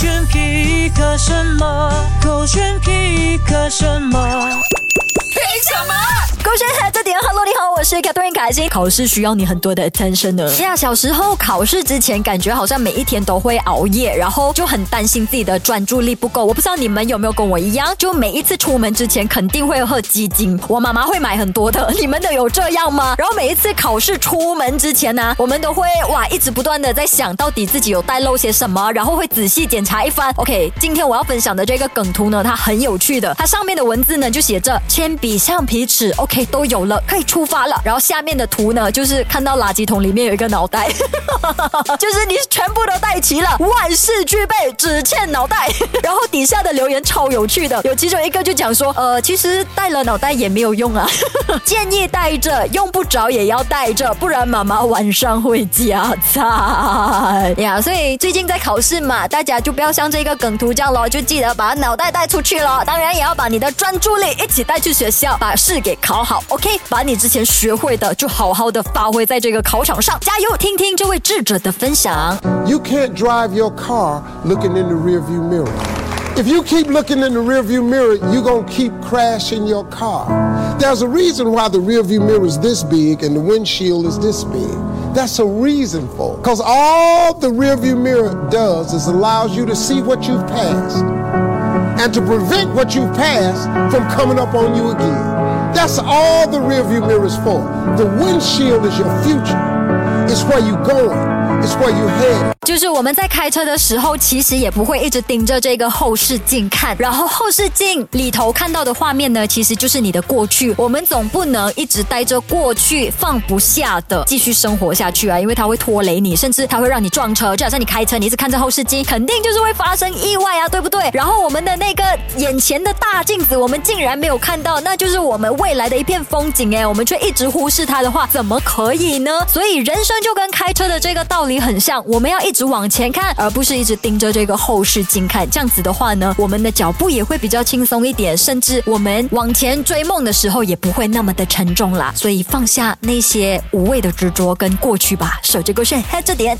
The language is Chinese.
选皮克什么？狗选皮克什么？凭什么？勾选海这点，Hello，你好，我是 Catherine 凯欣。考试需要你很多的 attention 呢。呀，小时候考试之前，感觉好像每一天都会熬夜，然后就很担心自己的专注力不够。我不知道你们有没有跟我一样，就每一次出门之前肯定会喝鸡精，我妈妈会买很多的。你们的有这样吗？然后每一次考试出门之前呢，我们都会哇一直不断的在想到底自己有带漏些什么，然后会仔细检查一番。OK，今天我要分享的这个梗图呢，它很有趣的，它上面的文字呢就写着铅笔、橡皮尺，OK 都有了。可以出发了，然后下面的图呢，就是看到垃圾桶里面有一个脑袋，就是你全部都带齐了，万事俱备，只欠脑袋。然后底下的留言超有趣的，有其中一个就讲说，呃，其实带了脑袋也没有用啊，建议带着，用不着也要带着，不然妈妈晚上会加菜呀。所以最近在考试嘛，大家就不要像这个梗图这样咯，就记得把脑袋带出去了，当然也要把你的专注力一起带去学校，把试给考好，OK。把你之前学会的，就好好的发挥在这个考场上，加油！听听这位智者的分享。You can't drive your car looking in the rearview mirror. If you keep looking in the rearview mirror, you're going to keep crashing your car. There's a reason why the rearview mirror is this big and the windshield is this big. That's a reason for it. Because all the rearview mirror does is allows you to see what you've passed and to prevent what you've passed from coming up on you again. That's all the rearview mirror is for. The windshield is your future. It's where you're going. 就是我们在开车的时候，其实也不会一直盯着这个后视镜看，然后后视镜里头看到的画面呢，其实就是你的过去。我们总不能一直待着过去放不下的继续生活下去啊，因为它会拖累你，甚至它会让你撞车。就好像你开车，你一直看着后视镜，肯定就是会发生意外啊，对不对？然后我们的那个眼前的大镜子，我们竟然没有看到，那就是我们未来的一片风景哎，我们却一直忽视它的话，怎么可以呢？所以人生就跟开车的这个道理很像，我们要一直。往前看，而不是一直盯着这个后视镜看。这样子的话呢，我们的脚步也会比较轻松一点，甚至我们往前追梦的时候也不会那么的沉重啦。所以放下那些无谓的执着跟过去吧，守着个线，黑着点。